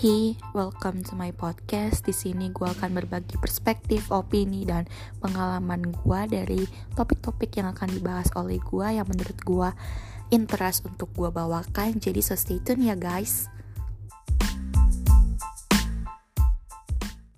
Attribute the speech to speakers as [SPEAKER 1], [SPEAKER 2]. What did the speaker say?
[SPEAKER 1] Hey, welcome to my podcast. Di sini gue akan berbagi perspektif, opini, dan pengalaman gue dari topik-topik yang akan dibahas oleh gue yang menurut gue interest untuk gue bawakan. Jadi so stay tune ya guys.